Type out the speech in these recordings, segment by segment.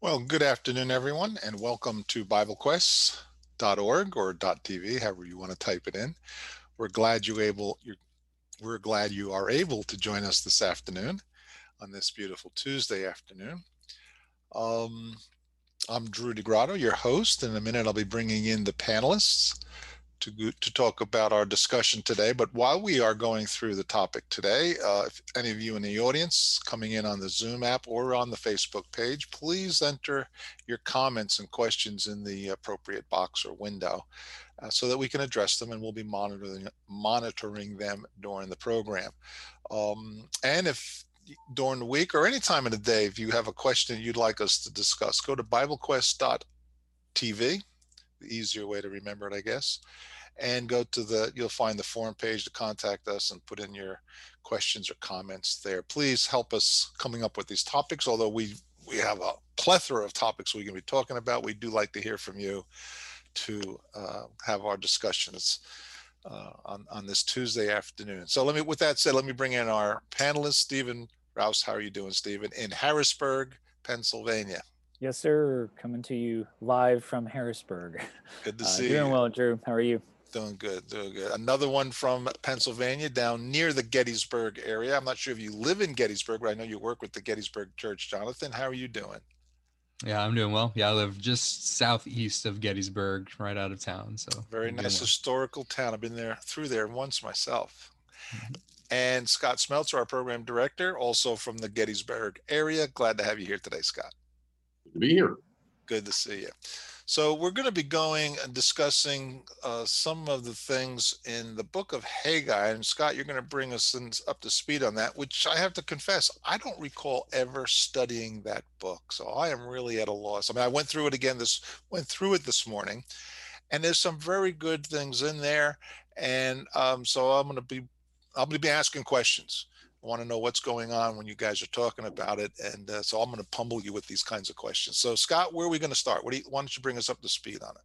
Well, good afternoon, everyone, and welcome to BibleQuests.org or .tv, however you want to type it in. We're glad you able. we're glad you are able to join us this afternoon on this beautiful Tuesday afternoon. Um, I'm Drew DeGrotto, your host. In a minute, I'll be bringing in the panelists to, to talk about our discussion today. But while we are going through the topic today, uh, if any of you in the audience coming in on the Zoom app or on the Facebook page, please enter your comments and questions in the appropriate box or window uh, so that we can address them and we'll be monitoring, monitoring them during the program. Um, and if during the week or any time of the day, if you have a question you'd like us to discuss, go to BibleQuest.tv the easier way to remember it, I guess. And go to the, you'll find the forum page to contact us and put in your questions or comments there. Please help us coming up with these topics. Although we we have a plethora of topics we can be talking about, we do like to hear from you to uh, have our discussions uh, on on this Tuesday afternoon. So let me, with that said, let me bring in our panelist, Stephen Rouse. How are you doing, Stephen? In Harrisburg, Pennsylvania. Yes, sir. Coming to you live from Harrisburg. Good to uh, see doing you. Doing well, Drew. How are you? Doing good, doing good. Another one from Pennsylvania, down near the Gettysburg area. I'm not sure if you live in Gettysburg, but I know you work with the Gettysburg Church. Jonathan, how are you doing? Yeah, I'm doing well. Yeah, I live just southeast of Gettysburg, right out of town. So very nice well. historical town. I've been there through there once myself. Mm-hmm. And Scott Smeltzer, our program director, also from the Gettysburg area. Glad to have you here today, Scott. Good to be here. Good to see you. So we're going to be going and discussing uh, some of the things in the book of Haggai. And Scott, you're going to bring us in, up to speed on that, which I have to confess, I don't recall ever studying that book. So I am really at a loss. I mean, I went through it again this went through it this morning, and there's some very good things in there. And um, so I'm going to be I'm going to be asking questions. Want to know what's going on when you guys are talking about it. And uh, so I'm going to pummel you with these kinds of questions. So, Scott, where are we going to start? What do you, why don't you bring us up to speed on it?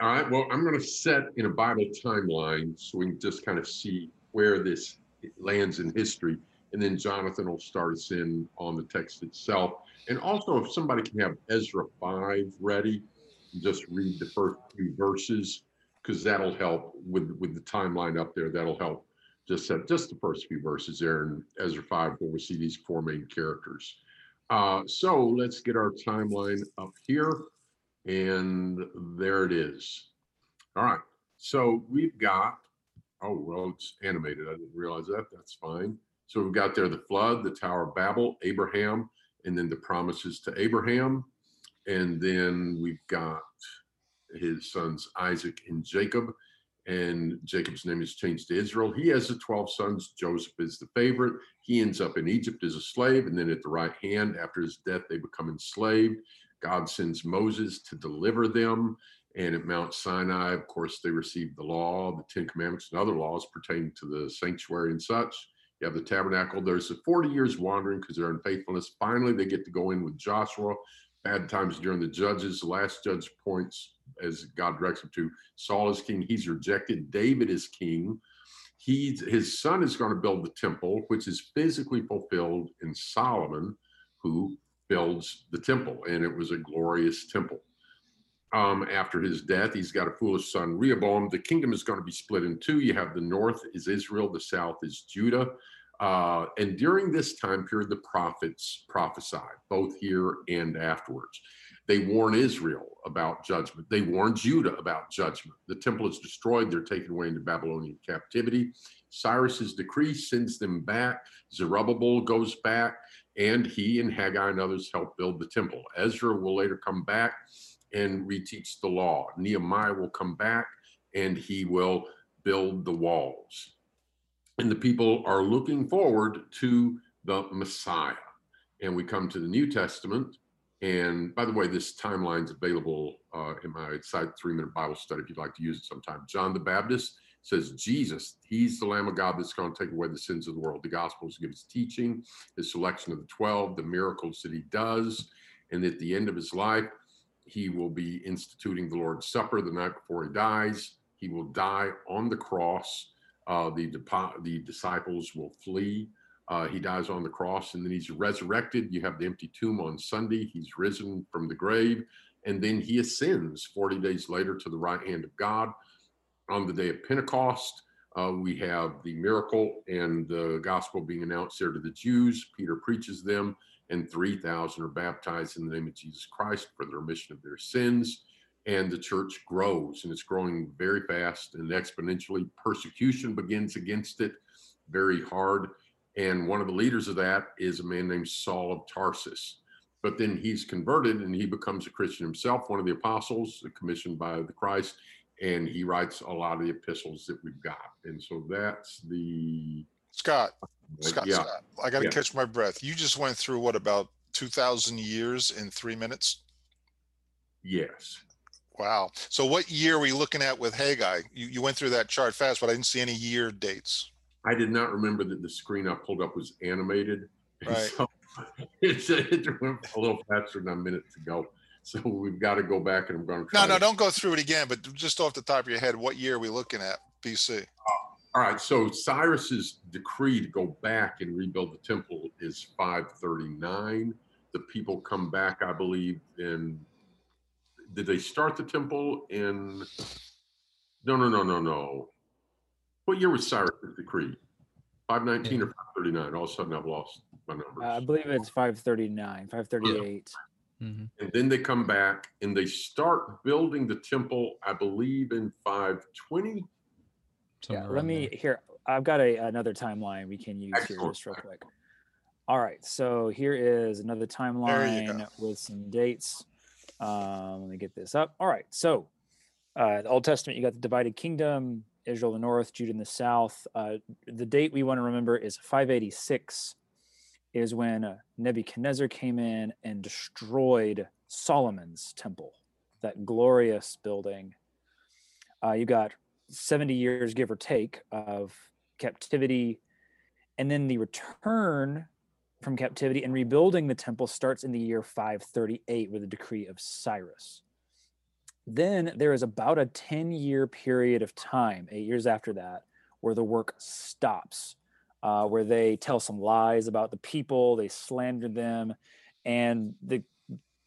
All right. Well, I'm going to set in a Bible timeline so we can just kind of see where this lands in history. And then Jonathan will start us in on the text itself. And also, if somebody can have Ezra 5 ready, just read the first few verses, because that'll help with, with the timeline up there. That'll help just said just the first few verses there in Ezra 5 where we see these four main characters. Uh, so let's get our timeline up here. And there it is. All right. So we've got, oh, well, it's animated. I didn't realize that. That's fine. So we've got there the flood, the Tower of Babel, Abraham, and then the promises to Abraham. And then we've got his sons Isaac and Jacob and Jacob's name is changed to Israel. He has the 12 sons. Joseph is the favorite. He ends up in Egypt as a slave, and then at the right hand, after his death, they become enslaved. God sends Moses to deliver them. And at Mount Sinai, of course, they receive the law, the Ten Commandments, and other laws pertaining to the sanctuary and such. You have the tabernacle. There's the 40 years wandering because they're unfaithfulness. Finally, they get to go in with Joshua. Bad times during the judges. The last judge points as God directs him to. Saul is king. He's rejected. David is king. He's, his son is going to build the temple, which is physically fulfilled in Solomon, who builds the temple. And it was a glorious temple. Um, after his death, he's got a foolish son, Rehoboam. The kingdom is going to be split in two. You have the north is Israel, the south is Judah. Uh, and during this time period, the prophets prophesied, both here and afterwards. They warn Israel about judgment. They warn Judah about judgment. The temple is destroyed. They're taken away into Babylonian captivity. Cyrus's decree sends them back. Zerubbabel goes back, and he and Haggai and others help build the temple. Ezra will later come back and reteach the law. Nehemiah will come back and he will build the walls. And the people are looking forward to the Messiah. And we come to the New Testament, and by the way, this timeline is available uh, in my site, Three Minute Bible Study, if you'd like to use it sometime. John the Baptist says Jesus, he's the Lamb of God that's going to take away the sins of the world. The Gospels give his teaching, his selection of the 12, the miracles that he does. And at the end of his life, he will be instituting the Lord's Supper the night before he dies. He will die on the cross. Uh, the, the disciples will flee Uh, he dies on the cross and then he's resurrected. You have the empty tomb on Sunday. He's risen from the grave and then he ascends 40 days later to the right hand of God. On the day of Pentecost, uh, we have the miracle and the gospel being announced there to the Jews. Peter preaches them, and 3,000 are baptized in the name of Jesus Christ for the remission of their sins. And the church grows, and it's growing very fast and exponentially. Persecution begins against it very hard. And one of the leaders of that is a man named Saul of Tarsus. But then he's converted and he becomes a Christian himself, one of the apostles commissioned by the Christ and he writes a lot of the epistles that we've got. And so that's the Scott, Scott, yeah. Scott, I got to Yeah. catch my breath. You just went through what about 2000 years in three minutes? yes. Wow. So what year are we looking at with Haggai? You, you went through that chart fast, but I didn't see any year dates. I did not remember that the screen I pulled up was animated. Right. So it's, it went a little faster than a minute to go. So we've got to go back and I'm going to try. No, no, to- don't go through it again, but just off the top of your head, what year are we looking at BC? All right. So Cyrus's decree to go back and rebuild the temple is 539. The people come back, I believe, in. Did they start the temple in? No, no, no, no, no. What year was Cyrus's decree? 519 or 539? All of a sudden, I've lost my numbers. Uh, I believe it's 539, 538. Mhm. and then they come back and they start building the temple, I believe, in 520. Yeah, let me there. here. I've got a another timeline we can use here just real quick. All right, so here is another timeline with some dates. Um, let me get this up. All right, so uh, the Old Testament, you got the divided kingdom, Israel in the north, Judah in the south. Uh, the date we want to remember is 586, is when uh, Nebuchadnezzar came in and destroyed Solomon's temple, that glorious building. Uh, you got 70 years, give or take, of captivity. And then the return from captivity and rebuilding the temple starts in the year 538 with the decree of Cyrus. Then there is about a 10 year period of time, eight years after that, where the work stops, uh, where they tell some lies about the people, they slander them, and the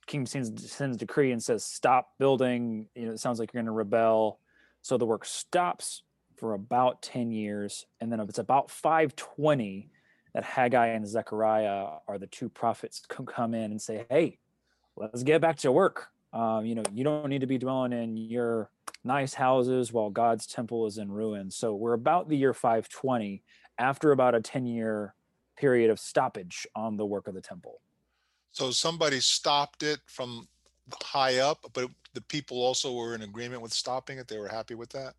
king sends, sends decree and says, Stop building. You know, it sounds like you're going to rebel. So the work stops for about 10 years. And then it's about 520 that Haggai and Zechariah are the two prophets who come in and say, Hey, let's get back to work. Um, you know, you don't need to be dwelling in your nice houses while God's temple is in ruins. So we're about the year 520 after about a 10 year period of stoppage on the work of the temple. So somebody stopped it from high up, but the people also were in agreement with stopping it. They were happy with that.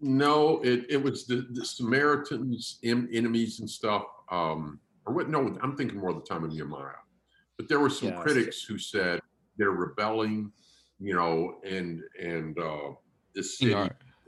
No, it, it was the, the Samaritans, em- enemies and stuff. Um, or what? No, I'm thinking more of the time of Nehemiah. But there were some Yes. critics who said they're rebelling, you know, and and uh, this city.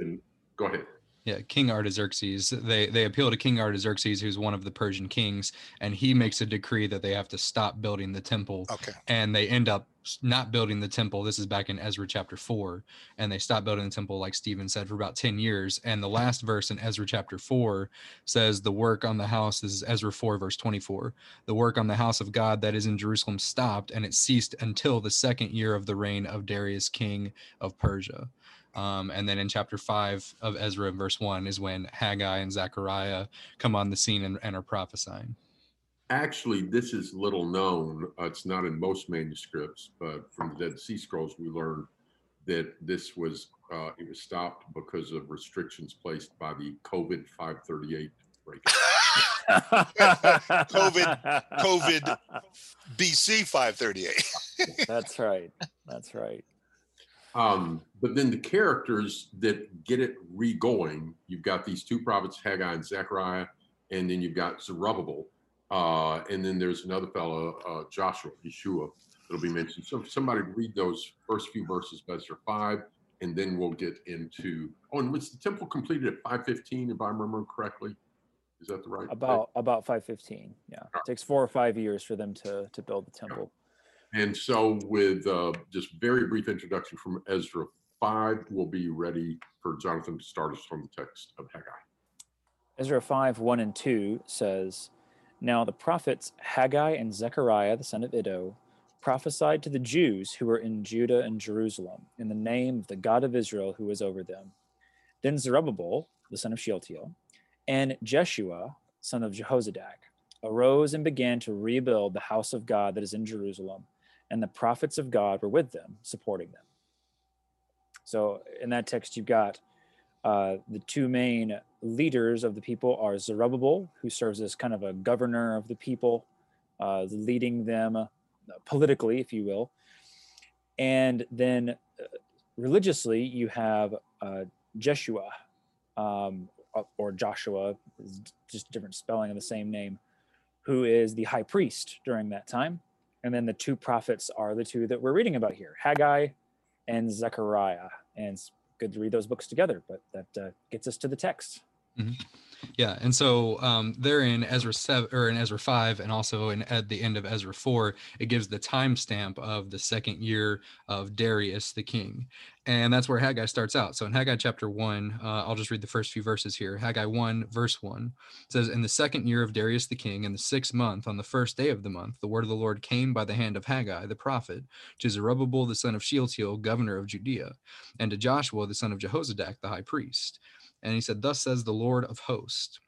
And go ahead. Yeah, King Artaxerxes. They they appeal to King Artaxerxes, who's one of the Persian kings, and he makes a decree that they have to stop building the temple, Okay. and they end up not building the temple. This is back in Ezra chapter four, and they stop building the temple, like Stephen said, for about ten years. And the last verse in Ezra chapter four says, "The work on the house." This is Ezra four, verse twenty-four. The work on the house of God that is in Jerusalem stopped, and it ceased until the second year of the reign of Darius, king of Persia. Um, and then in chapter five of Ezra, verse one, is when Haggai and Zechariah come on the scene and, and are prophesying. Actually, this is little known. Uh, it's not in most manuscripts, but from the Dead Sea Scrolls, we learned that this was uh, it was stopped because of restrictions placed by the COVID 538 break. COVID- COVID. BC 538. That's right. That's right. Um, but then the characters that get it re-going, you've got these two prophets, Haggai and Zechariah, and then you've got Zerubbabel, uh, and then there's another fellow, uh, Joshua, Yeshua, that'll be mentioned. So somebody read those first few verses, of Ezra five, and then we'll get into. Oh, and was the temple completed at 515, if I remember correctly? Is that the right? About about 515. Yeah. It takes four or five years for them to to build the temple. And so, with uh, just very brief introduction from Ezra 5, we'll be ready for Jonathan to start us from the text of Haggai. Ezra 5, 1 and 2 says, Now the prophets Haggai and Zechariah, the son of Iddo, prophesied to the Jews who were in Judah and Jerusalem in the name of the God of Israel who was over them. Then Zerubbabel, the son of Shealtiel, and Jeshua, son of Jehozadak, arose and began to rebuild the house of God that is in Jerusalem, and the prophets of God were with them, supporting them. So in that text, you've got uh, the two main leaders of the people are Zerubbabel, who serves as kind of a governor of the people, uh, leading them uh, politically, if you will. And then uh, religiously, you have uh, Jeshua, um, or Joshua, just different spelling of the same name, who is the high priest during that time. And then the two prophets are the two that we're reading about here Haggai and Zechariah. And it's good to read those books together, but that uh, gets us to the text. Mm-hmm. Yeah, and so um, there in Ezra seven or in Ezra five, and also in at the end of Ezra four, it gives the timestamp of the second year of Darius the king, and that's where Haggai starts out. So in Haggai chapter one, uh, I'll just read the first few verses here. Haggai one verse one says, "In the second year of Darius the king, in the sixth month, on the first day of the month, the word of the Lord came by the hand of Haggai the prophet to Zerubbabel the son of Shealtiel, governor of Judea, and to Joshua the son of Jehozadak the high priest." And he said, Thus says the Lord of hosts.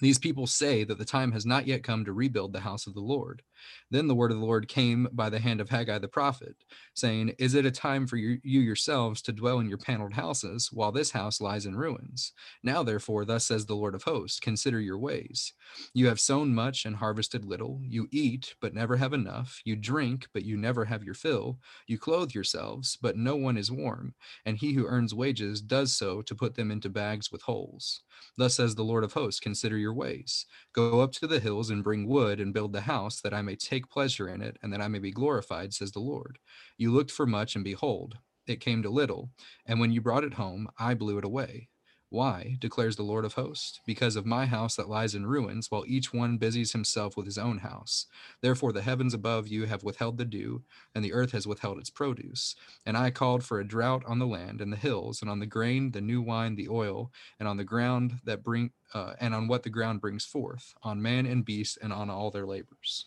These people say that the time has not yet come to rebuild the house of the Lord. Then the word of the Lord came by the hand of Haggai the prophet, saying, Is it a time for you, you, yourselves to dwell in your paneled houses, while this house lies in ruins? Now, therefore, thus says the Lord of hosts, consider your ways. You have sown much and harvested little. You eat, but never have enough. You drink, but you never have your fill. You clothe yourselves, but no one is warm. And he who earns wages does so to put them into bags with holes. Thus says the Lord of hosts, consider your ways. Go up to the hills and bring wood and build the house, that I may take pleasure in it, and that I may be glorified, says the Lord. You looked for much, and behold, it came to little. And when you brought it home, I blew it away. Why, declares the Lord of hosts? Because of my house that lies in ruins, while each one busies himself with his own house. Therefore, the heavens above you have withheld the dew, and the earth has withheld its produce. And I called for a drought on the land and the hills, and on the grain, the new wine, the oil, and on the ground that bring, uh, and on what the ground brings forth, on man and beast, and on all their labors.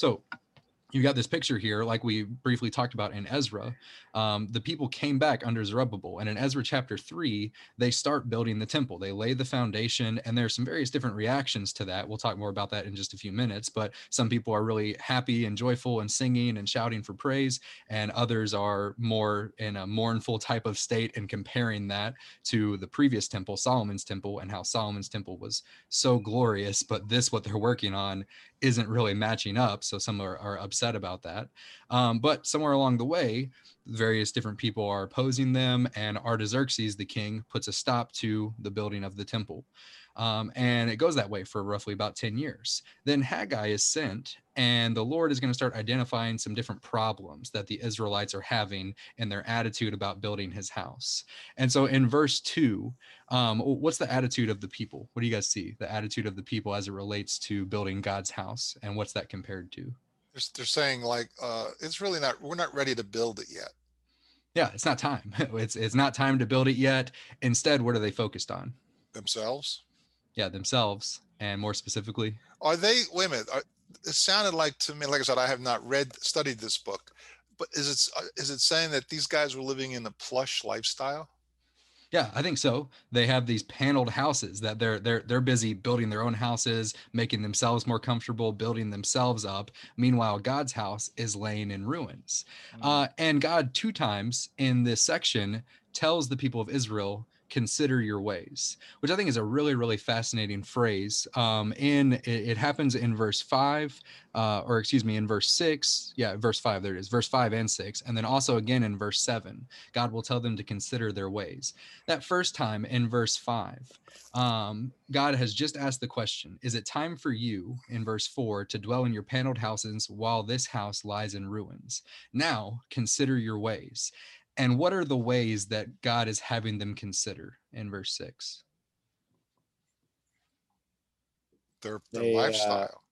So, you got this picture here, like we briefly talked about in Ezra. Um, the people came back under Zerubbabel, and in Ezra chapter three, they start building the temple. They lay the foundation, and there's some various different reactions to that. We'll talk more about that in just a few minutes. But some people are really happy and joyful and singing and shouting for praise, and others are more in a mournful type of state and comparing that to the previous temple, Solomon's temple, and how Solomon's temple was so glorious. But this, what they're working on, isn't really matching up. So some are, are upset about that. Um, but somewhere along the way, various different people are opposing them, and Artaxerxes, the king, puts a stop to the building of the temple. Um, and it goes that way for roughly about 10 years. Then Haggai is sent, and the Lord is going to start identifying some different problems that the Israelites are having in their attitude about building his house. And so in verse 2, um, what's the attitude of the people? What do you guys see? The attitude of the people as it relates to building God's house, and what's that compared to? They're, they're saying, like, uh, it's really not, we're not ready to build it yet. Yeah, it's not time. It's it's not time to build it yet. Instead, what are they focused on? Themselves? Yeah themselves and more specifically? Are they wait a minute are, it sounded like to me like i said i have not read studied this book but is it uh, it saying that these guys were living in a plush lifestyle? Yeah i think so. They have these paneled houses that they're they're they're busy building their own houses making themselves more comfortable building themselves up. Meanwhile god's house is laying in ruins. Mm-hmm. uh, and god two times in this section tells the people of israel consider your ways, which I think is a really, really fascinating phrase. Um, in it, it, happens in verse five, uh, or excuse me, in verse six. Yeah, verse five. There it is, verse five and six, and then also again in verse seven. God will tell them to consider their ways. That first time in verse five, um, God has just asked the question: Is it time for you, in verse four, to dwell in your paneled houses while this house lies in ruins? Now consider your ways. And what are the ways that God is having them consider in verse six? Their, their they, uh, lifestyle.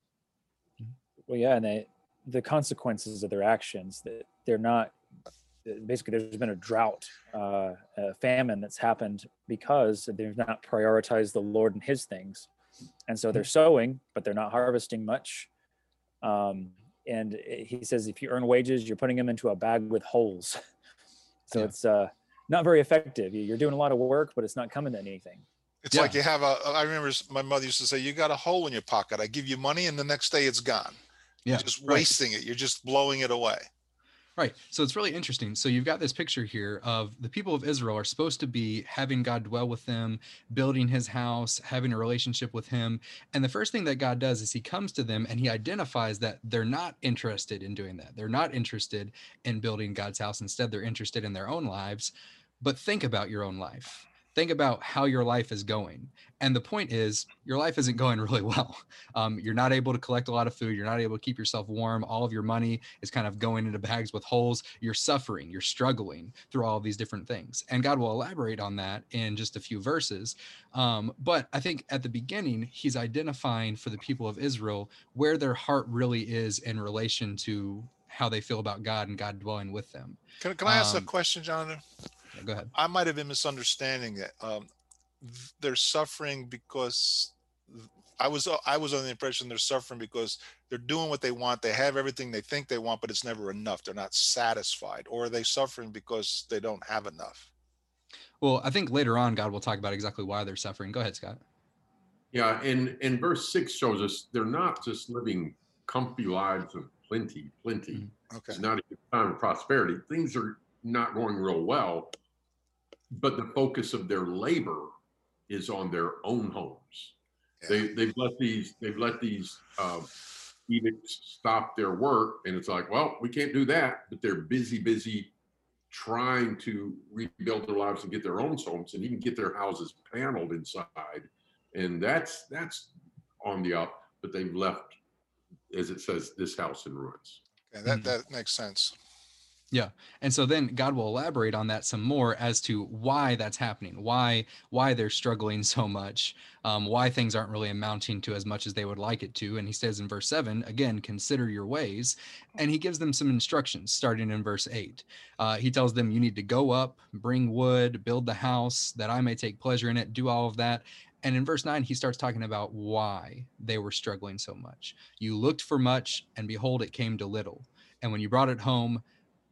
Uh, well, yeah, and they, the consequences of their actions that they're not basically there's been a drought uh, a famine that's happened because they've not prioritized the lord and his things and so they're sowing, but they're not harvesting much. Um, and he says if you earn wages, you're putting them into a bag with holes. so Yeah. it's uh, not very effective. You- You're doing a lot of work, but it's not coming to anything. It's Yeah. like you have a, I remember my mother used to say, you got a hole in your pocket. I give you money and the next day it's gone. Yeah. You're just right. wasting it. You're just blowing it away. Right. So it's really interesting. So you've got this picture here of the people of Israel are supposed to be having God dwell with them, building his house, having a relationship with him. And the first thing that God does is he comes to them and he identifies that they're not interested in doing that. They're not interested in building God's house. Instead, they're interested in their own lives. But think about your own life. Think about how your life is going. And the point is, your life isn't going really well. Um, you're not able to collect a lot of food. You're not able to keep yourself warm. All of your money is kind of going into bags with holes. You're suffering. You're struggling through all of these different things. And God will elaborate on that in just a few verses. Um, but I think at the beginning, He's identifying for the people of Israel where their heart really is in relation to how they feel about God and God dwelling with them. Can, can I ask a Um, question, Jonathan? Yeah, go ahead. I might have been misunderstanding it. Um, they're suffering because I was I was under the impression they're suffering because they're doing what they want. They have everything they think they want, but it's never enough. They're not satisfied, or are they suffering because they don't have enough? Well, I think later on, God will talk about exactly why they're suffering. Go ahead, Scott. Yeah, and and verse six shows us they're not just living comfy lives of plenty, plenty. Mhm. Okay. It's not a time of prosperity. Things are not going real well, but the focus of their labor is on their own homes. Yeah. They they've let these they've let these uh, edicts stop their work, and it's like, well, we can't do that, but they're busy, busy trying to rebuild their lives and get their own homes and even get their houses paneled inside, and that's that's on the up. But they've left, as it says, this house in ruins. Okay, that Mhm. that makes sense. And so then god will elaborate on that some more as to why that's happening why why they're struggling so much um, why things aren't really amounting to as much as they would like it to and he says in verse 7 again consider your ways and he gives them some instructions starting in verse 8 uh, he tells them you need to go up bring wood build the house that i may take pleasure in it do all of that and in verse 9 he starts talking about why they were struggling so much. You looked for much and behold it came to little and when you brought it home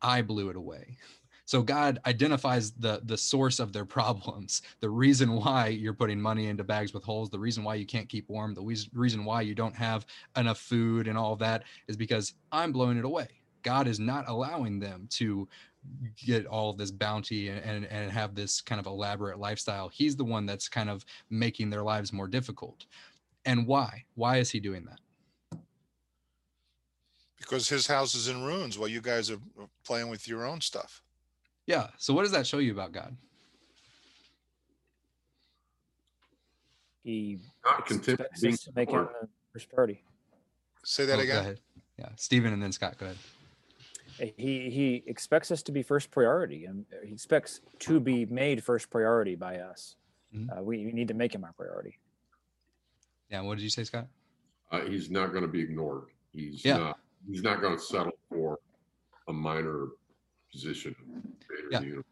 I blew it away. So God identifies the the source of their problems, the reason why you're putting money into bags with holes, the reason why you can't keep warm, the reason why you don't have enough food and all that is because I'm blowing it away. God is not allowing them to get all this bounty and, and, and have this kind of elaborate lifestyle. He's the one that's kind of making their lives more difficult. And why? Why is he doing that? Because his house is in ruins while you guys are are playing with your own stuff. Yeah. So what does that show you about God? He Not content being to make it poor. a first priority. Say that Oh, go again. ahead. Yeah. Stephen and then Scott, go ahead. He he expects us to be first priority, and he expects to be made first priority by us. Mhm. Uh, we, we need to make him our priority. Yeah. What did you say, Scott? uh, he's not going to be ignored. He's Yeah. not. He's not going to settle for a minor position. Yeah. universe.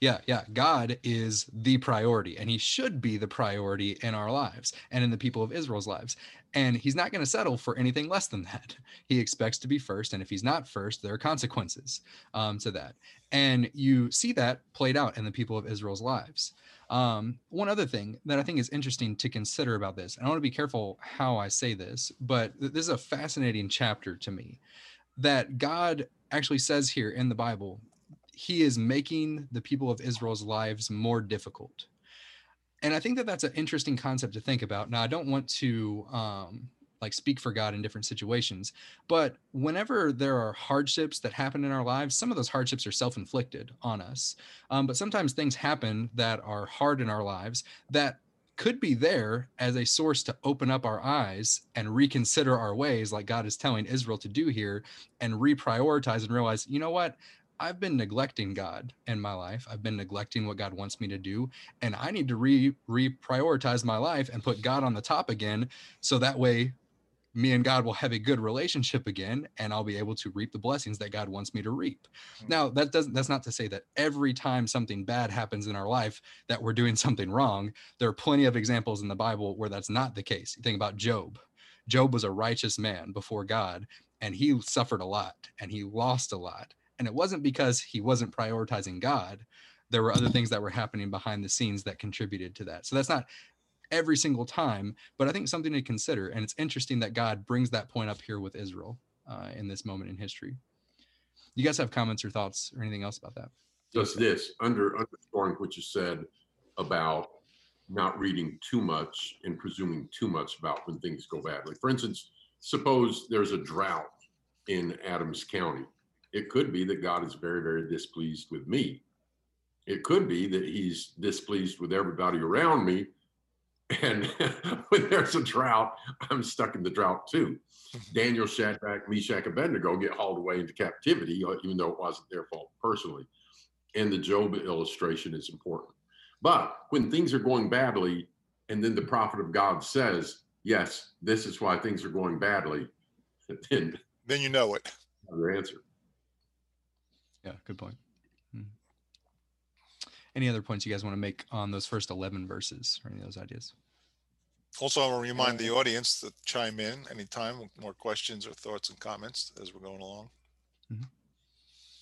Yeah, yeah. God is the priority, and He should be the priority in our lives and in the people of Israel's lives. And He's not going to settle for anything less than that. He expects to be first, and if He's not first, there are consequences um, to that. And you see that played out in the people of Israel's lives. Um, one other thing that I think is interesting to consider about this, and I want to be careful how I say this, but th- this is a fascinating chapter to me that God actually says here in the Bible he is making the people of Israel's lives more difficult. And I think that that's an interesting concept to think about. Now, I don't want to um, like speak for God in different situations, but whenever there are hardships that happen in our lives, some of those hardships are self inflicted on us. Um, but sometimes things happen that are hard in our lives that could be there as a source to open up our eyes and reconsider our ways, like God is telling Israel to do here, and reprioritize and realize, you know what? I've been neglecting God in my life. I've been neglecting what God wants me to do, and I need to re reprioritize my life and put God on the top again, so that way me and God will have a good relationship again and I'll be able to reap the blessings that God wants me to reap. Mhm. Now, that doesn't that's not to say that every time something bad happens in our life that we're doing something wrong. There are plenty of examples in the Bible where that's not the case. You think about Job. Job was a righteous man before God and he suffered a lot and he lost a lot. And it wasn't because he wasn't prioritizing God. There were other things that were happening behind the scenes that contributed to that. So that's not every single time, but I think something to consider. And it's interesting that God brings that point up here with Israel uh, in this moment in history. You guys have comments or thoughts or anything else about that? Just this, under underscoring what you said about not reading too much and presuming too much about when things go badly. For instance, suppose there's a drought in Adams County. It could be that God is very, very displeased with me. It could be that he's displeased with everybody around me. And when there's a drought, I'm stuck in the drought too. Daniel, Shadrach, Meshach, Abednego get hauled away into captivity, uh, even though it wasn't their fault personally. And the Job illustration is important. But when things are going badly, and then the prophet of God says, Yes, this is why things are going badly, then Then you know it. your answer. Yeah, good point. Any other points you guys want to make on those first 11 verses or any of those ideas? Also, I want to remind the audience to chime in anytime with more questions or thoughts and comments as we're going along.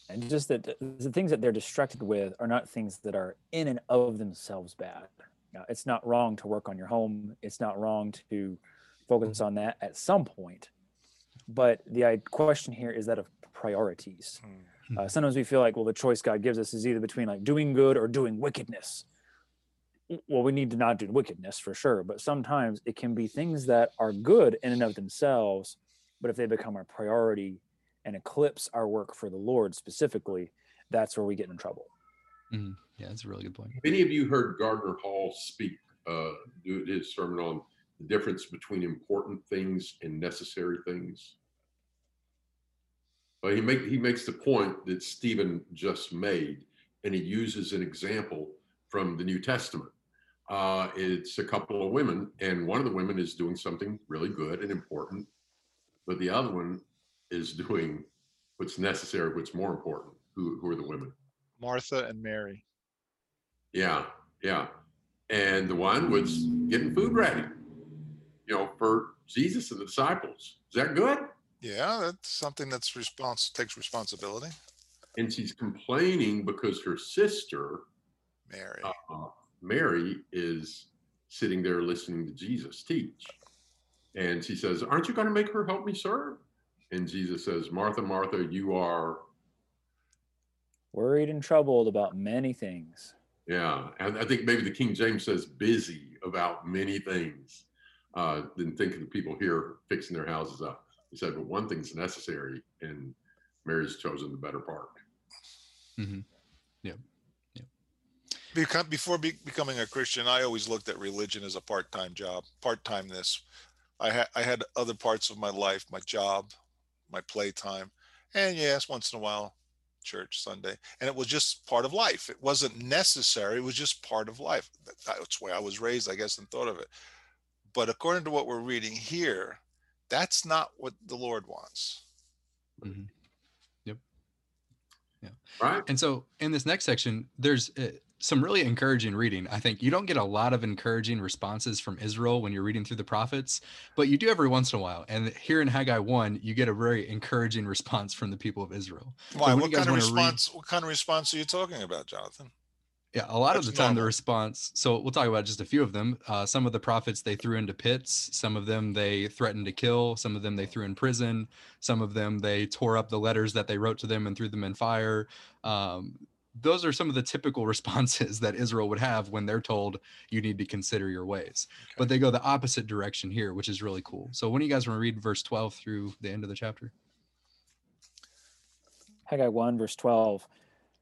and just that th- the things that they're distracted with are not things that are in and of themselves bad. Now, it's not wrong to work on your home. It's not wrong to focus on that at some point. But the question here is that of priorities. Hmm. Uh, sometimes we feel like, well, the choice God gives us is either between like doing good or doing wickedness. Well, we need to not do wickedness for sure, but sometimes it can be things that are good in and of themselves, but if they become our priority and eclipse our work for the Lord specifically, that's where we get in trouble. Mhm. Yeah, that's a really good point. Many of you heard Gardner Hall speak, uh, do his sermon on the difference between important things and necessary things. But he make he makes the point that Stephen just made, and he uses an example from the New Testament. Uh, it's a couple of women, and one of the women is doing something really good and important, but the other one is doing what's necessary, what's more important. Who, who are the women? Martha and Mary. Yeah, yeah. And the one was getting food ready, you know, for Jesus and the disciples. Is that good? Yeah, that's something that's response takes responsibility. And she's complaining because her sister, Mary. uh, Mary, is sitting there listening to Jesus teach. And she says, Aren't you going to make her help me serve? And Jesus says, Martha, Martha, you are, Worried and troubled about many things. yeah. And I think maybe the King James says busy about many things. Uh, didn't think of the people here fixing their houses up. He said, but one thing's necessary, and Mary's chosen the better part. hmm Become, before be, becoming a Christian, I always looked at religion as a part-time job, part-timeness. I had I had other parts of my life, my job, my playtime, and yes, once in a while, church Sunday, and it was just part of life. It wasn't necessary; it was just part of life. That's the way I was raised, I guess, and thought of it. But according to what we're reading here, that's not what the Lord wants. hmm Yep. Yeah. Right? And so in this next section, there's uh, some really encouraging reading. I think you don't get a lot of encouraging responses from Israel when you're reading through the prophets, but you do every once in a while. And here in Haggai 1, you get a very encouraging response from the people of Israel. Why? when you What kind of wanna read- response? What kind of response are you talking about, Jonathan? Yeah, a lot of the That's time the response. So we'll talk about just a few of them. Uh, some of the prophets they threw into pits. Some of them they threatened to kill. Some of them they threw in prison. Some of them they tore up the letters that they wrote to them and threw them in fire. Um, those are some of the typical responses that Israel would have when they're told you need to consider your ways. But they go the opposite direction here, which is really cool. So when do you guys want to read verse 12 through the end of the chapter? Haggai 1, verse 12.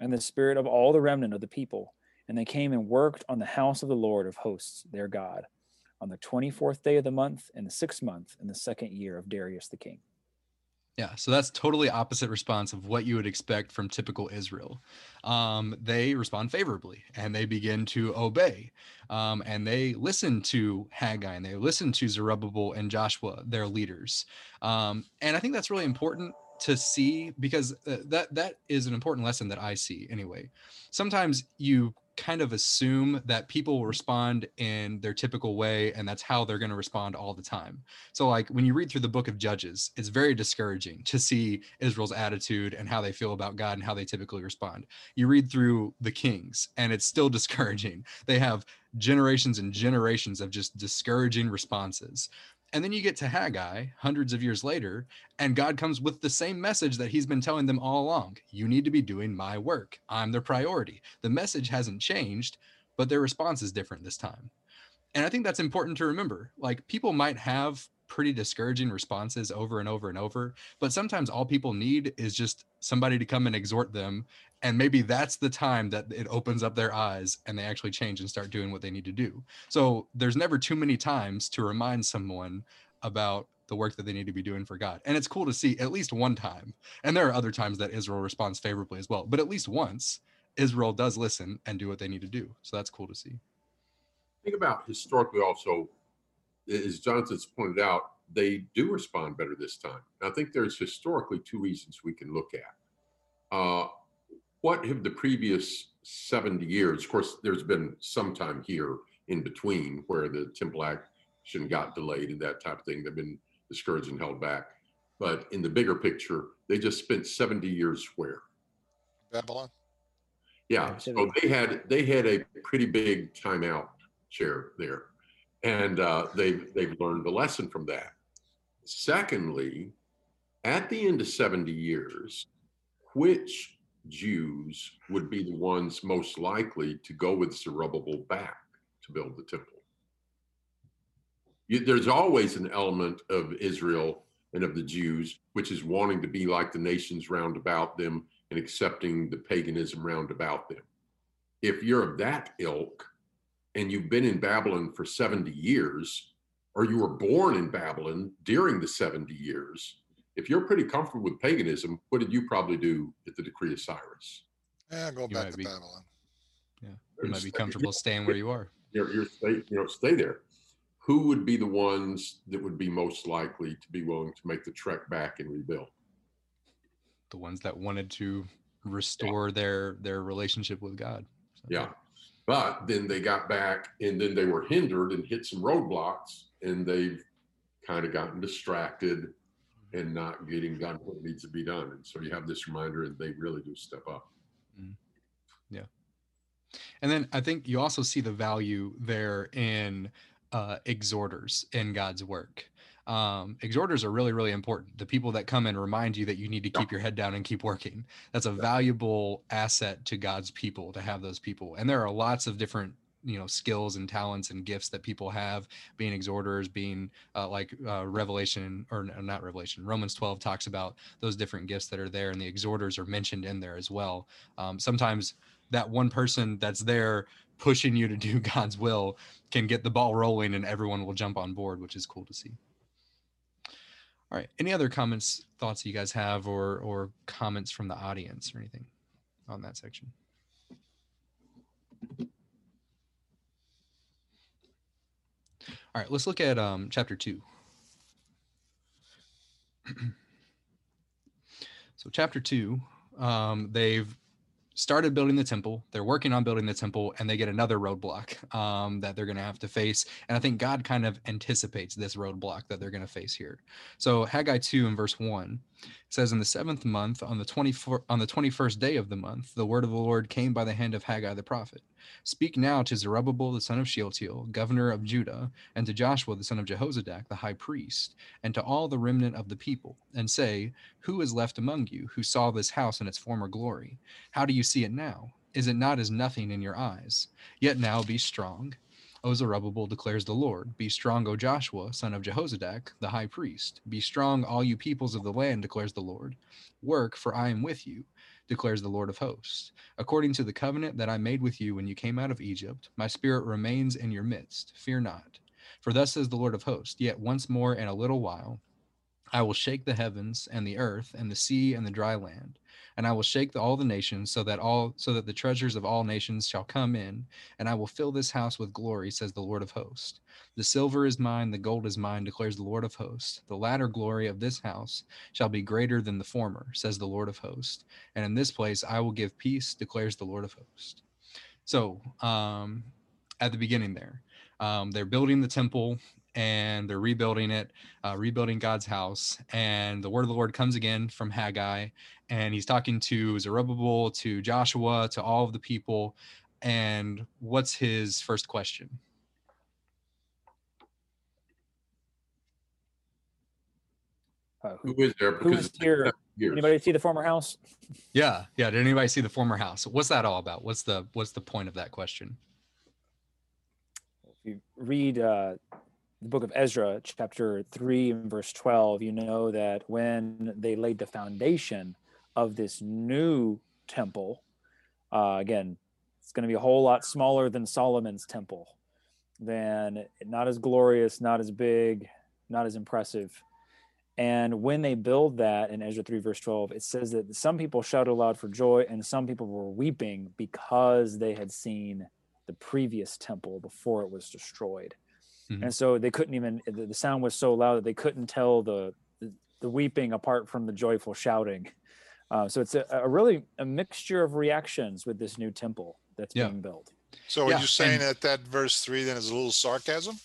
and the spirit of all the remnant of the people. And they came and worked on the house of the Lord of hosts, their God, on the 24th day of the month, in the sixth month, in the second year of Darius the king. Yeah, so that's totally opposite response of what you would expect from typical Israel. Um, they respond favorably and they begin to obey. Um, and they listen to Haggai and they listen to Zerubbabel and Joshua, their leaders. Um, and I think that's really important to see because uh, that that is an important lesson that I see anyway. Sometimes you kind of assume that people will respond in their typical way and that's how they're going to respond all the time. So like when you read through the book of Judges, it's very discouraging to see Israel's attitude and how they feel about God and how they typically respond. You read through the kings and it's still discouraging. They have generations and generations of just discouraging responses. And then you get to Haggai hundreds of years later, and God comes with the same message that he's been telling them all along. You need to be doing my work. I'm the priority. The message hasn't changed, but their response is different this time. And I think that's important to remember. Like people might have pretty discouraging responses over and over and over. But sometimes all people need is just somebody to come and exhort them. And maybe that's the time that it opens up their eyes and they actually change and start doing what they need to do. So there's never too many times to remind someone about the work that they need to be doing for God. And it's cool to see at least one time. And there are other times that Israel responds favorably as well. But at least once, Israel does listen and do what they need to do. So that's cool to see. Think about historically also as Jonathan's pointed out, they do respond better this time. I think there's historically two reasons we can look at. Uh, what have the previous 70 years, of course, there's been some time here in between where the Temple action got delayed and that type of thing. They've been discouraged and held back. But in the bigger picture, they just spent 70 years where? Babylon. Yeah. So they had they had a pretty big timeout chair there and uh, they've they've learned the lesson from that. Secondly, at the end of 70 years, which Jews would be the ones most likely to go with Zerubbabel back to build the temple? You, there's always an element of Israel and of the Jews, which is wanting to be like the nations round about them and accepting the paganism round about them. If you're of that ilk, and you've been in Babylon for 70 years, or you were born in Babylon during the 70 years, if you're pretty comfortable with paganism, what did you probably do at the decree of Cyrus? Yeah, go back to be, Babylon. Yeah, you might be comfortable staying where you are. You're, you're stay, you know, stay there. Who would be the ones that would be most likely to be willing to make the trek back and rebuild? The ones that wanted to restore yeah. their their relationship with God. So, yeah. But then they got back and then they were hindered and hit some roadblocks and they've kind of gotten distracted and not getting done what needs to be done. And so you have this reminder and they really do step up. Mm-hmm. Yeah. And then I think you also see the value there in uh, exhorters in God's work um, exhorters are really really important. The people that come and remind you that you need to keep your head down and keep working. That's a valuable asset to god's people to have those people. And there are lots of different you know skills and talents and gifts that people have being exhorters being uh, like uh, revelation or not revelation romans 12 talks about those different gifts that are there and the exhorters are mentioned in there as well. Um, sometimes that one person that's there pushing you to do god's will can get the ball rolling and everyone will jump on board which is cool to see all right. Any other comments, thoughts you guys have, or or comments from the audience or anything on that section? All right, let's look at um, chapter two. so, chapter two, um, they've started building the temple. They're working on building the temple, and they get another roadblock um, that they're going to have to face. And I think God kind of anticipates this roadblock that they're going to face here. So Haggai two and verse one says, "In the seventh month, on the twenty four on the twenty first day of the month, the word of the Lord came by the hand of Haggai the prophet." Speak now to Zerubbabel the son of Shealtiel, governor of Judah, and to Joshua the son of Jehozadak, the high priest, and to all the remnant of the people, and say, Who is left among you who saw this house in its former glory? How do you see it now? Is it not as nothing in your eyes? Yet now be strong. O Zerubbabel declares the Lord, Be strong, O Joshua, son of Jehozadak, the high priest. Be strong, all you peoples of the land, declares the Lord. Work, for I am with you, declares the Lord of hosts. According to the covenant that I made with you when you came out of Egypt, my spirit remains in your midst. Fear not. For thus says the Lord of hosts, Yet once more in a little while, I will shake the heavens and the earth and the sea and the dry land and I will shake the, all the nations so that all so that the treasures of all nations shall come in, and I will fill this house with glory, says the Lord of hosts. The silver is mine, the gold is mine, declares the Lord of hosts. The latter glory of this house shall be greater than the former, says the Lord of hosts. And in this place I will give peace, declares the Lord of hosts. So, um, at the beginning there, um, they're building the temple and they're rebuilding it, uh, rebuilding God's house. And the word of the Lord comes again from Haggai, and he's talking to Zerubbabel, to Joshua, to all of the people. And what's his first question? Uh, Who is there? who Because is here? years. Anybody see the former house? Yeah, yeah. Did anybody see the former house? What's that all about? What's the what's the point of that question? If you read uh, the book of Ezra, chapter 3 and verse 12, you know that when they laid the foundation of this new temple, uh, again, it's going to be a whole lot smaller than Solomon's temple, than not as glorious, not as big, not as impressive. And when they build that in Ezra 3, verse 12, it says that some people shouted aloud for joy and some people were weeping because they had seen the previous temple before it was destroyed. Mhm. And so they couldn't even, the, the sound was so loud that they couldn't tell the, the, the weeping apart from the joyful shouting. Uh, so it's a, a really a mixture of reactions with this new temple that's Yeah. being built. So are Yeah, you saying and- that that verse three then is a little sarcasm?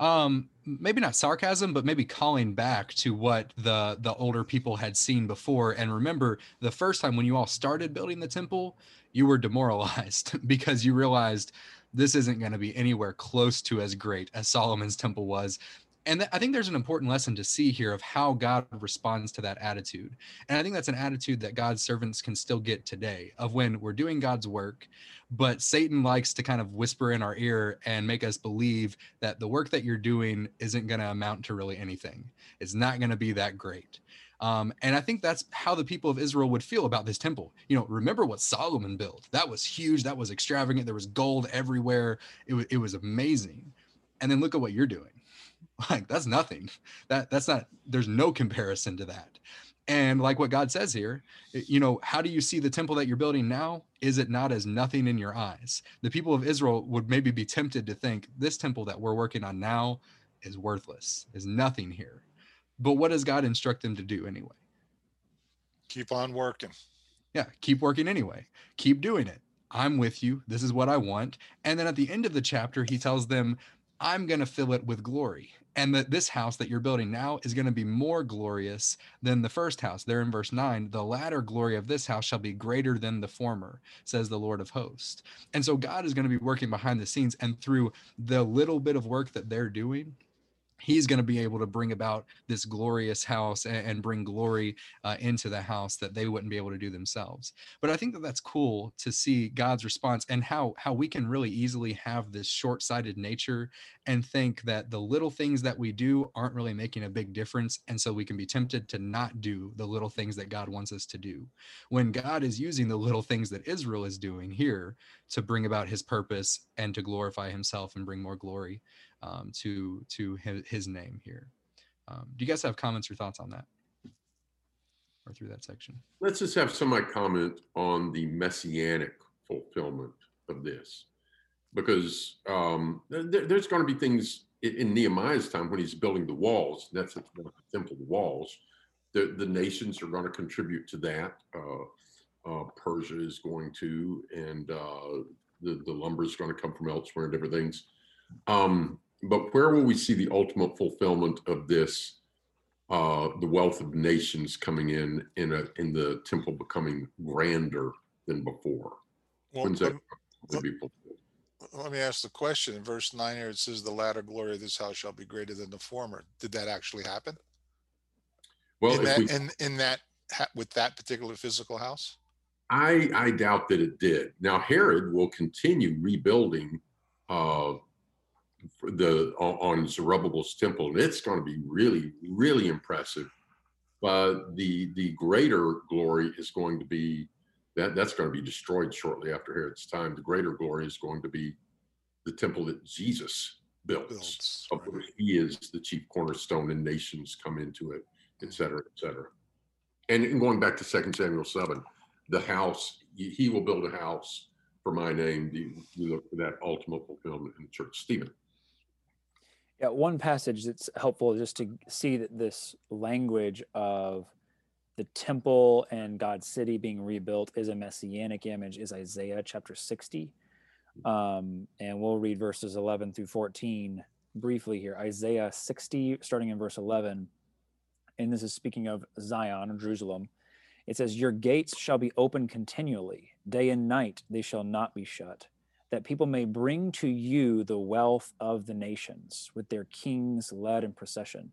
um maybe not sarcasm but maybe calling back to what the the older people had seen before and remember the first time when you all started building the temple you were demoralized because you realized this isn't going to be anywhere close to as great as Solomon's temple was and th- I think there's an important lesson to see here of how God responds to that attitude. And I think that's an attitude that God's servants can still get today of when we're doing God's work, but Satan likes to kind of whisper in our ear and make us believe that the work that you're doing isn't going to amount to really anything. It's not going to be that great. Um, and I think that's how the people of Israel would feel about this temple. You know, remember what Solomon built? That was huge. That was extravagant. There was gold everywhere. It was, it was amazing. And then look at what you're doing. Like that's nothing. That that's not. There's no comparison to that. And like what God says here, you know, how do you see the temple that you're building now? Is it not as nothing in your eyes? The people of Israel would maybe be tempted to think this temple that we're working on now is worthless, is nothing here. But what does God instruct them to do anyway? Keep on working. Yeah, keep working anyway. Keep doing it. I'm with you. This is what I want. And then at the end of the chapter, he tells them, I'm going to fill it with glory. And that this house that you're building now is going to be more glorious than the first house. There in verse 9, the latter glory of this house shall be greater than the former, says the Lord of hosts. And so God is going to be working behind the scenes. And through the little bit of work that they're doing, He's going to be able to bring about this glorious house and, and bring glory uh, into the house that they wouldn't be able to do themselves. But i think that that's cool to see god's response and how how we can really easily have this short-sighted nature and think that the little things that we do aren't really making a big difference and so we can be tempted to not do the little things that god wants us to do. When god is using the little things that israel is doing here to bring about his purpose and to glorify himself and bring more glory um, to to his, name here um, do you guys have comments or thoughts on that or through that section Let's just have somebody comment on the messianic fulfillment of this, because um, there, there's going to be things in, in Nehemiah's time when he's building the walls. That's the temple, walls. The the nations are going to contribute to that. Uh, uh, Persia is going to, and uh, the the lumber is going to come from elsewhere and different things. Um, but where will we see the ultimate fulfillment of this? uh, the wealth of nations coming in in a in the temple becoming grander than before. Well, When's let, that to be let me ask the question. In verse nine here, it says, "The latter glory of this house shall be greater than the former." Did that actually happen? Well, in that, we, in in that ha- with that particular physical house? I I doubt that it did. Now Herod will continue rebuilding uh, the on Zerubbabel's temple, and it's going to be really, really impressive. But the the greater glory is going to be that that's going to be destroyed shortly after Herod's time. The greater glory is going to be the temple that Jesus builds, Builds, of which he is the chief cornerstone, and nations come into it, et mm-hmm. cetera, et cetera. And, and going back to Second Samuel seven, the house he will build a house for my name. The, we look for that ultimate fulfillment in the church. Stephen. Yeah, one passage that's helpful just to see that this language of the temple and God's city being rebuilt is a messianic image is Isaiah chapter 60. Um, and we'll read verses 11 through 14 briefly here. Isaiah 60, starting in verse 11. And this is speaking of Zion or Jerusalem. It says, Your gates shall be open continually, day and night they shall not be shut, that people may bring to you the wealth of the nations, with their kings led in procession.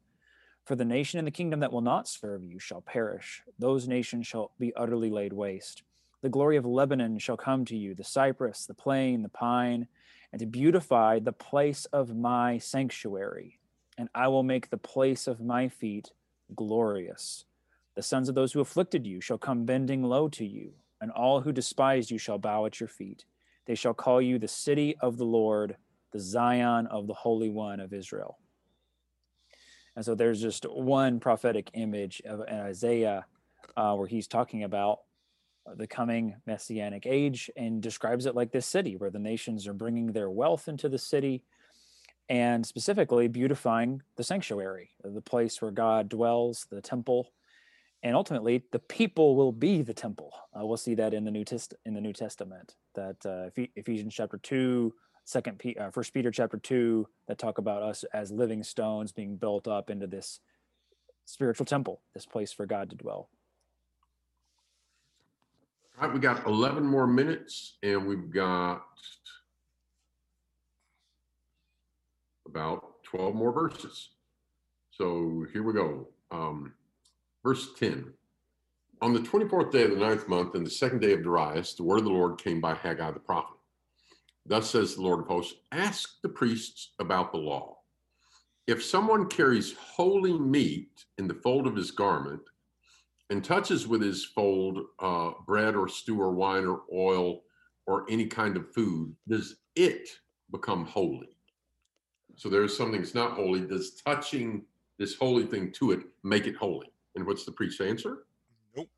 For the nation and the kingdom that will not serve you shall perish, those nations shall be utterly laid waste. The glory of Lebanon shall come to you, the cypress, the plane, the pine, and to beautify the place of my sanctuary. And I will make the place of my feet glorious. The sons of those who afflicted you shall come bending low to you, and all who despised you shall bow at your feet. They shall call you the city of the Lord, the Zion of the Holy One of Israel. And so there's just one prophetic image of Isaiah uh, where he's talking about the coming messianic age and describes it like this city where the nations are bringing their wealth into the city and specifically beautifying the sanctuary, the place where God dwells, the temple, and ultimately the people will be the temple. Uh, we'll see that in the New Test in the New Testament. That uh, Ephesians chapter two, Second P- uh, First Peter chapter two, that talk about us as living stones being built up into this spiritual temple, this place for God to dwell. All right, we got 11 more minutes and we've got about 12 more verses. So here we go. Um, verse 10. On the 24th day of the ninth month and the second day of Darius, the word of the Lord came by Haggai the prophet. Thus says the Lord of hosts Ask the priests about the law. If someone carries holy meat in the fold of his garment and touches with his fold uh, bread or stew or wine or oil or any kind of food, does it become holy? So there's something that's not holy. Does touching this holy thing to it make it holy? And what's the priest's answer? Nope.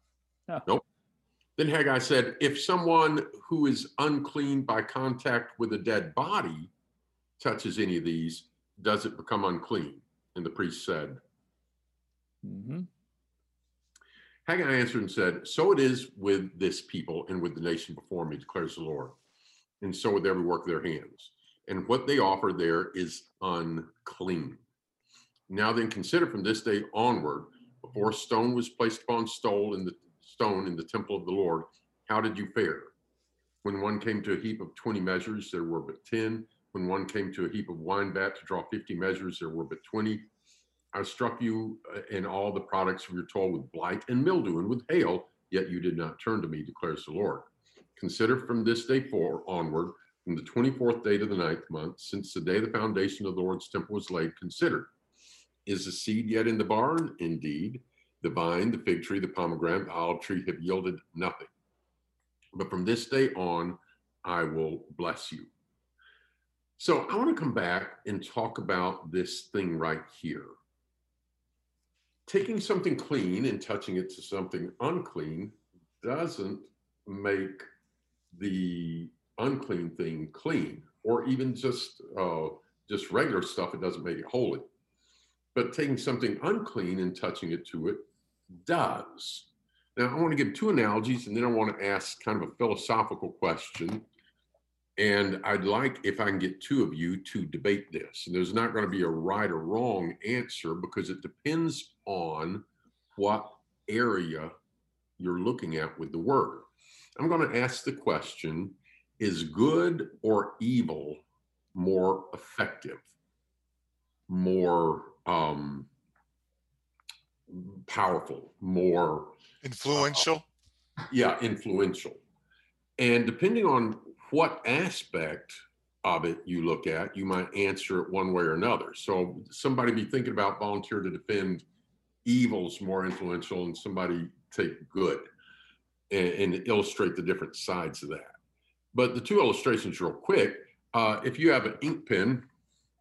Nope. Then Haggai said, if someone who is unclean by contact with a dead body touches any of these, does it become unclean? And the priest said, mm-hmm. Haggai answered and said, So it is with this people and with the nation before me, declares the Lord, and so with every work of their hands. And what they offer there is unclean. Now then, consider from this day onward, before stone was placed upon stone in the stone in the temple of the Lord, how did you fare? When one came to a heap of 20 measures, there were but 10. When one came to a heap of wine vat to draw 50 measures, there were but 20. I struck you uh, in all the products of your toil with blight and mildew and with hail, yet you did not turn to me, declares the Lord. Consider from this day forward onward, from the 24th day to the ninth month, since the day the foundation of the Lord's temple was laid, consider. Is the seed yet in the barn? Indeed. The vine, the fig tree, the pomegranate, the olive tree have yielded nothing. But from this day on, I will bless you. So I want to come back and talk about this thing right here taking something clean and touching it to something unclean doesn't make the unclean thing clean or even just uh, just regular stuff it doesn't make it holy but taking something unclean and touching it to it does now i want to give two analogies and then i want to ask kind of a philosophical question and I'd like, if I can get two of you to debate this. And there's not going to be a right or wrong answer because it depends on what area you're looking at with the word. I'm going to ask the question Is good or evil more effective, more um, powerful, more influential? Uh, yeah, influential. And depending on what aspect of it you look at, you might answer it one way or another. So somebody be thinking about volunteer to defend evil's more influential and somebody take good and, and illustrate the different sides of that. But the two illustrations real quick, uh, if you have an ink pen,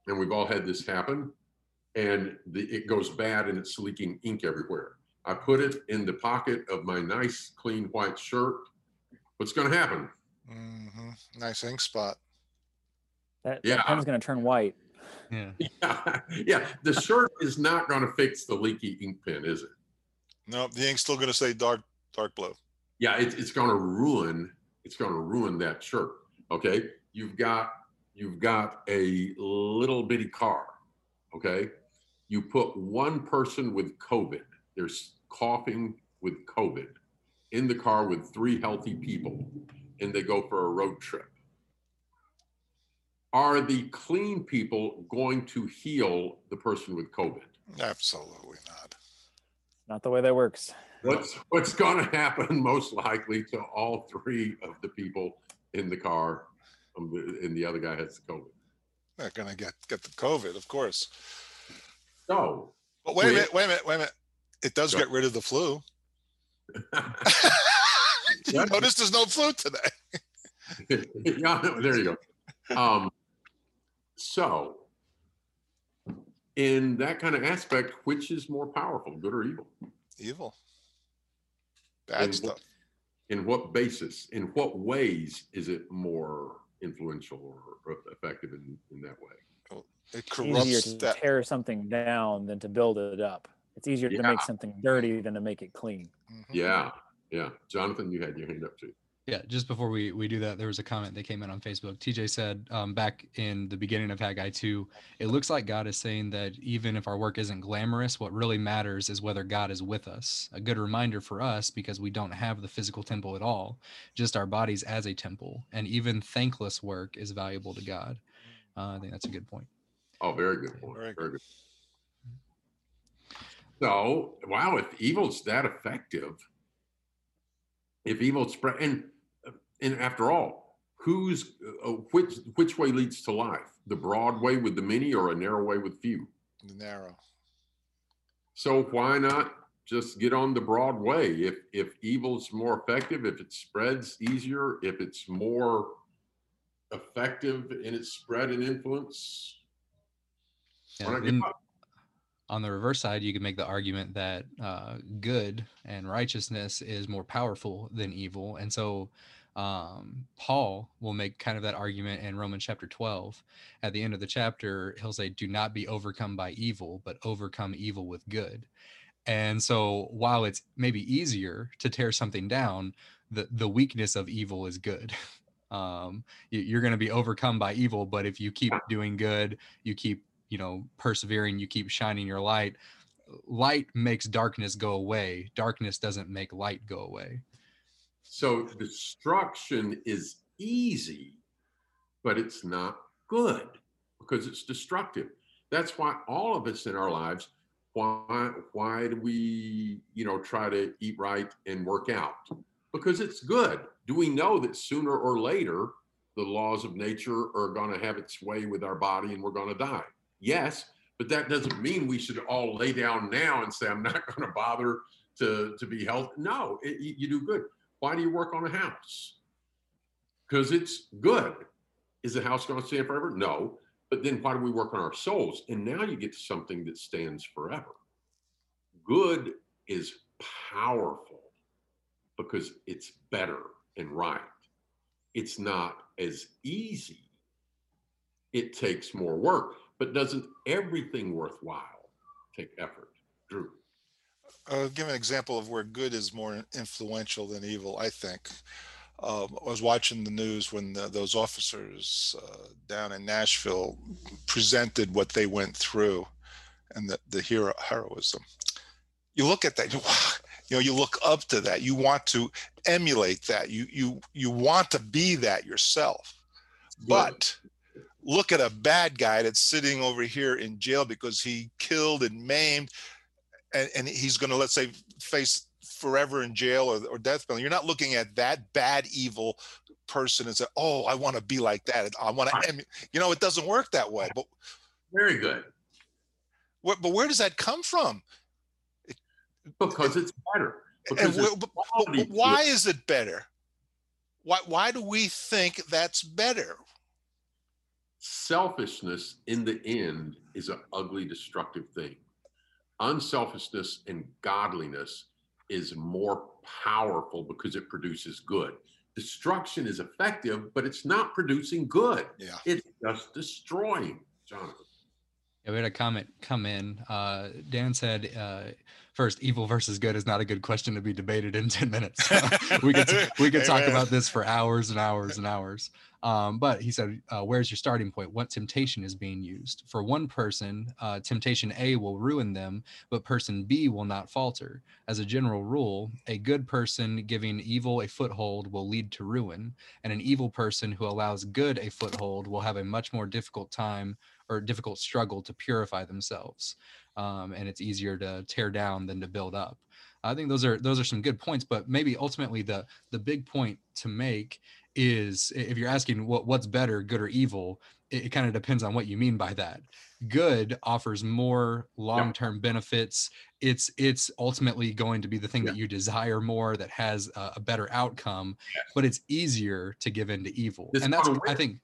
and we've all had this happen, and the, it goes bad and it's leaking ink everywhere. I put it in the pocket of my nice clean white shirt. What's going to happen? hmm Nice ink spot. That, Yeah. that pen's going to turn white. Yeah. Yeah, yeah. The shirt is not going to fix the leaky ink pen, is it? No, the ink's still going to say dark, dark blue. Yeah, it, it's going to ruin. It's going to ruin that shirt. Okay, you've got you've got a little bitty car. Okay, you put one person with COVID. There's coughing with COVID in the car with three healthy people, and they go for a road trip. Are the clean people going to heal the person with COVID? Absolutely not. Not the way that works. What's what's going to happen most likely to all three of the people in the car, um, and the other guy has COVID. They're going to get get the COVID, of course. So, But wait a minute, wait a minute, wait a minute. It does get rid of the flu. you notice there's no flu today. yeah, there you go. Um, so, in that kind of aspect, which is more powerful, good or evil? Evil. Bad And stuff. wh- In what basis? In what ways is it more influential or effective in, in that way? It It's easier corrupts to that. tear something down than to build it up. It's easier to make something dirty than to make it clean. Mhm. Yeah, yeah. Jonathan, you had your hand up too. Yeah, just before we, we do that, there was a comment that came in on Facebook. TJ said um, back in the beginning of Haggai 2, it looks like God is saying that even if our work isn't glamorous, what really matters is whether God is with us. A good reminder for us because we don't have the physical temple at all, just our bodies as a temple. And even thankless work is valuable to God. Uh, I think that's a good point. Oh, very good point. Very Very good. So, wow, if evil's that effective, if evil spread, and and after all, who's uh, which which way leads to life? The broad way with the many, or a narrow way with few? The narrow. So why not just get on the broad way? If if evil's more effective, if it spreads easier, if it's more effective in its spread and influence, Yeah, in- on the reverse side, you can make the argument that uh, good and righteousness is more powerful than evil. And so um, Paul will make kind of that argument in Romans chapter 12. At the end of the chapter, he'll say, Do not be overcome by evil, but overcome evil with good. And so while it's maybe easier to tear something down, the, the weakness of evil is good. Um, you- you're going to be overcome by evil, but if you keep doing good, you keep you know persevering you keep shining your light light makes darkness go away darkness doesn't make light go away So destruction is easy, but it's not good because it's destructive. That's why all of us in our lives, why why do we, you know, try to eat right and work out? Because it's good. Do we know that sooner or later the laws of nature are going to have its way with our body and we're going to die? Yes, but that doesn't mean we should all lay down now and say I'm not going to bother to to be healthy. No, it, you do good. Why do you work on a house? Because it's good. Is the house going to stand forever? No. But then why do we work on our souls? And now you get to something that stands forever. Good is powerful because it's better and right. It's not as easy. It takes more work, but doesn't everything worthwhile take effort? Drew. Uh, give an example of where good is more influential than evil. I think. Um, I was watching the news when the, those officers uh, down in Nashville presented what they went through, and the the hero heroism. You look at that, you, you know, you look up to that. You want to emulate that. You you you want to be that yourself. But look at a bad guy that's sitting over here in jail because he killed and maimed, and, and he's going to let's say face forever in jail or, or death penalty. You're not looking at that bad, evil person and say, "Oh, I want to be like that. I want to to." You know, it doesn't work that way. But Very good. what? But where does that come from? Because it's better. Because wh- but- but quality to why is it better? Why? Why do we think that's better? selfishness in the end is an ugly, destructive thing. Unselfishness and godliness is more powerful because it produces good. Destruction is effective, but it's not producing good. Yeah. It's just destroying. Jonathan. Yeah, we had a comment come in. Uh, Dan said, uh, first, evil versus good is not a good question to be debated in 10 minutes. we could, we could talk about this for hours and hours and hours. Um, but he said, uh, where's your starting point? What temptation is being used? For one person, uh, temptation A will ruin them, but person B will not falter. As a general rule, a good person giving evil a foothold will lead to ruin, and an evil person who allows good a foothold will have a much more difficult time or difficult struggle to purify themselves. Um, and it's easier to tear down than to build up. I think those are those are some good points, but maybe ultimately the the big point to make is if you're asking what what's better, good or evil, it, it kind of depends on what you mean by that. Good offers more long-term benefits. It's it's ultimately going to be the thing that you desire more, that has a, a better outcome, but it's easier to give in to evil. It's and that's I think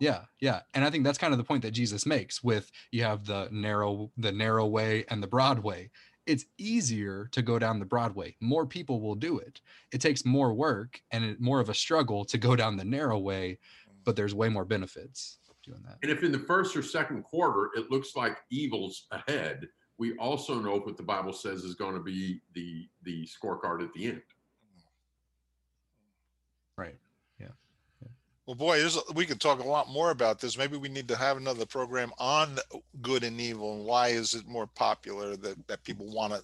yeah, yeah. And I think that's kind of the point that Jesus makes with you have the narrow the narrow way and the broad way. It's easier to go down the broad way. More people will do it. It takes more work and it, more of a struggle to go down the narrow way, but there's way more benefits doing that. And if in the first or second quarter it looks like evil's ahead, we also know what the Bible says is going to be the the scorecard at the end. Right. Well, boy, there's, we could talk a lot more about this. Maybe we need to have another program on good and evil and why is it more popular that, that people want to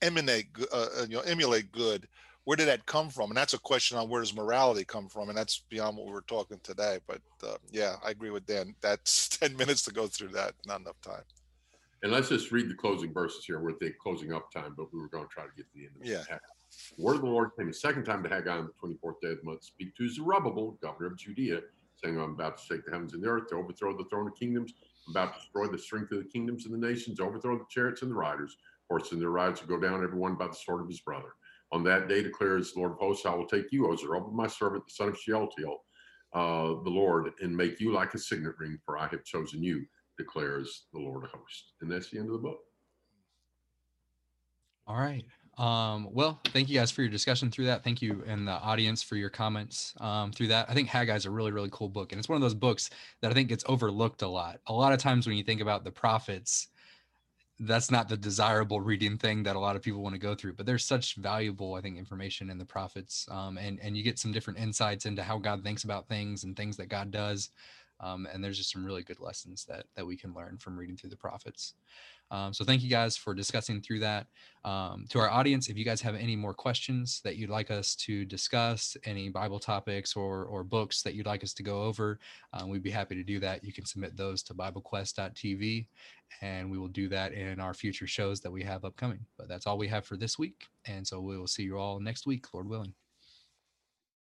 emanate, uh, uh, you know, emulate good. Where did that come from? And that's a question on where does morality come from? And that's beyond what we're talking today. But uh, yeah, I agree with Dan. That's 10 minutes to go through that. Not enough time. And let's just read the closing verses here. We're at the closing up time, but we were going to try to get to the end of it. Yeah. The word of the Lord came a second time to Haggai on the 24th day of the month. Speak to Zerubbabel, governor of Judea, saying, I'm about to shake the heavens and the earth, to overthrow the throne of kingdoms. I'm about to destroy the strength of the kingdoms and the nations, overthrow the chariots and the riders. Horses and their riders will go down, everyone by the sword of his brother. On that day declares the Lord of hosts, I will take you, O Zerubbabel, my servant, the son of Shealtiel, uh, the Lord, and make you like a signet ring, for I have chosen you, declares the Lord of hosts. And that's the end of the book. All right. Um, well, thank you guys for your discussion through that. Thank you and the audience for your comments um, through that. I think Haggai is a really, really cool book. And it's one of those books that I think gets overlooked a lot. A lot of times when you think about the prophets, that's not the desirable reading thing that a lot of people want to go through. But there's such valuable, I think, information in the prophets. Um, and, and you get some different insights into how God thinks about things and things that God does. Um, and there's just some really good lessons that that we can learn from reading through the prophets. Um, so thank you guys for discussing through that. Um, to our audience, if you guys have any more questions that you'd like us to discuss, any Bible topics or or books that you'd like us to go over, um, we'd be happy to do that. You can submit those to BibleQuest.tv, and we will do that in our future shows that we have upcoming. But that's all we have for this week, and so we will see you all next week, Lord willing.